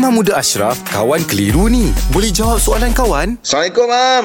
Imam Muda Ashraf, kawan keliru ni. Boleh jawab soalan kawan? Assalamualaikum, Mam.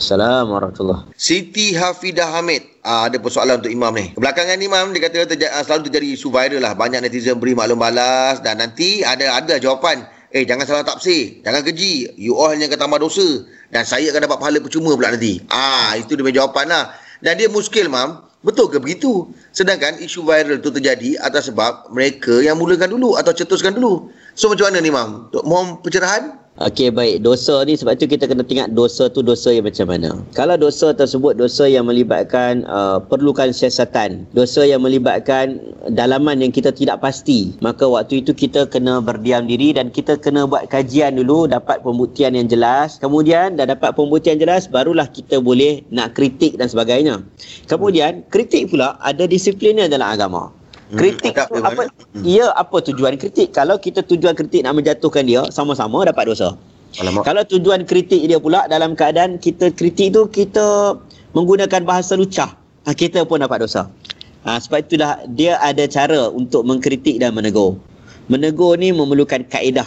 Assalamualaikum warahmatullahi Siti Hafidah Hamid. Ah, ada persoalan untuk Imam ni. Belakangan ni, Mam, dia kata terja- ah, selalu terjadi isu viral lah. Banyak netizen beri maklum balas dan nanti ada ada jawapan. Eh, jangan salah tafsir. Jangan keji. You all hanya akan tambah dosa. Dan saya akan dapat pahala percuma pula nanti. Ah, itu dia punya jawapan lah. Dan dia muskil, Mam. Betul ke begitu? Sedangkan isu viral tu terjadi atas sebab mereka yang mulakan dulu atau cetuskan dulu. So macam mana ni, Mam? Mohon pencerahan? Okey baik dosa ni sebab tu kita kena tengok dosa tu dosa yang macam mana. Kalau dosa tersebut dosa yang melibatkan uh, perlukan siasatan, dosa yang melibatkan dalaman yang kita tidak pasti, maka waktu itu kita kena berdiam diri dan kita kena buat kajian dulu dapat pembuktian yang jelas. Kemudian dah dapat pembuktian jelas barulah kita boleh nak kritik dan sebagainya. Kemudian kritik pula ada disiplinnya dalam agama. Kritik adab tu apa? mana? Hmm. Ya, apa tujuan kritik? Kalau kita tujuan kritik nak menjatuhkan dia, sama-sama dapat dosa. Alamak. Kalau tujuan kritik dia pula dalam keadaan kita kritik tu kita menggunakan bahasa lucah, ha, kita pun dapat dosa. Ha, sebab itulah dia ada cara untuk mengkritik dan menegur. Menegur ni memerlukan kaedah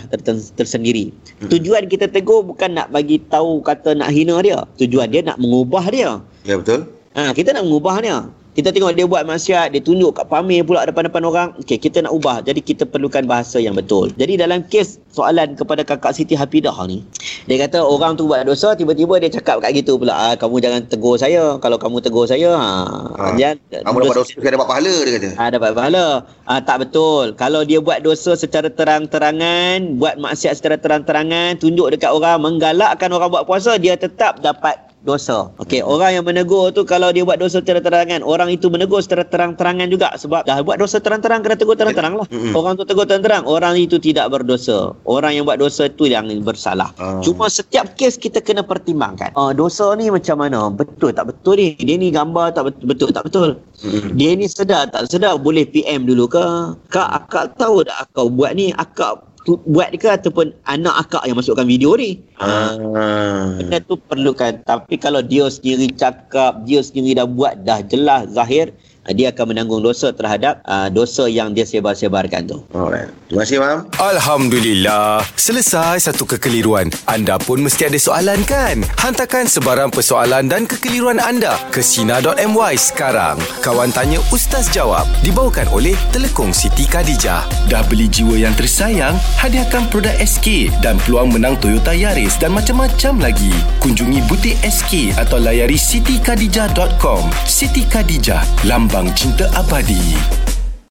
tersendiri. Tujuan kita tegur bukan nak bagi tahu kata nak hina dia. Tujuan dia nak mengubah dia. Ya, betul. Ha, kita nak mengubah dia. Kita tengok dia buat maksiat, dia tunjuk kat pamer pula depan-depan orang. Okey, kita nak ubah. Jadi kita perlukan bahasa yang betul. Jadi dalam kes soalan kepada kakak Siti Hafidah ni, dia kata orang tu buat dosa, tiba-tiba dia cakap kat gitu pula, ah, kamu jangan tegur saya. Kalau kamu tegur saya, ha, Ha. jangan Kamu dapat dosa, saya dapat pahala, dia kata. Ah dapat pahala. Ah tak betul. Kalau dia buat dosa secara terang-terangan, buat maksiat secara terang-terangan, tunjuk dekat orang, menggalakkan orang buat puasa, dia tetap dapat dosa. Okey, orang yang menegur tu kalau dia buat dosa secara terangan, orang itu menegur secara terang-terangan juga sebab dah buat dosa terang-terang kena tegur terang-terang lah. Mm-mm. Orang tu tegur terang-terang, orang itu tidak berdosa. Orang yang buat dosa itu yang bersalah. Ah. Cuma setiap kes kita kena pertimbangkan. Ah dosa ni macam mana? Betul tak betul ni? Dia ni gambar tak betul, betul tak betul? Mm-mm. Dia ni sedar tak sedar boleh PM dulu ke? Kak akak tahu tak akak buat ni? Akak tu, buat ke ataupun anak akak yang masukkan video ni? Ah. Benda tu perlukan. Tapi kalau dia sendiri cakap, dia sendiri dah buat dah jelas zahir, ah, dia akan menanggung dosa terhadap uh, dosa yang dia sebar-sebarkan tu. Alright. Terima kasih, Mam. Alhamdulillah. Selesai satu kekeliruan. Anda pun mesti ada soalan kan? Hantarkan sebarang persoalan dan kekeliruan anda ke Sina.my sekarang. Kawan Tanya Ustaz Jawab dibawakan oleh Telekong Siti Khadijah. Dah beli jiwa yang tersayang? Hadiahkan produk SK dan peluang menang Toyota Yaris dan macam-macam lagi. Kunjungi butik SK atau layari sitikadijah.com. Siti Khadijah, lambang cinta abadi.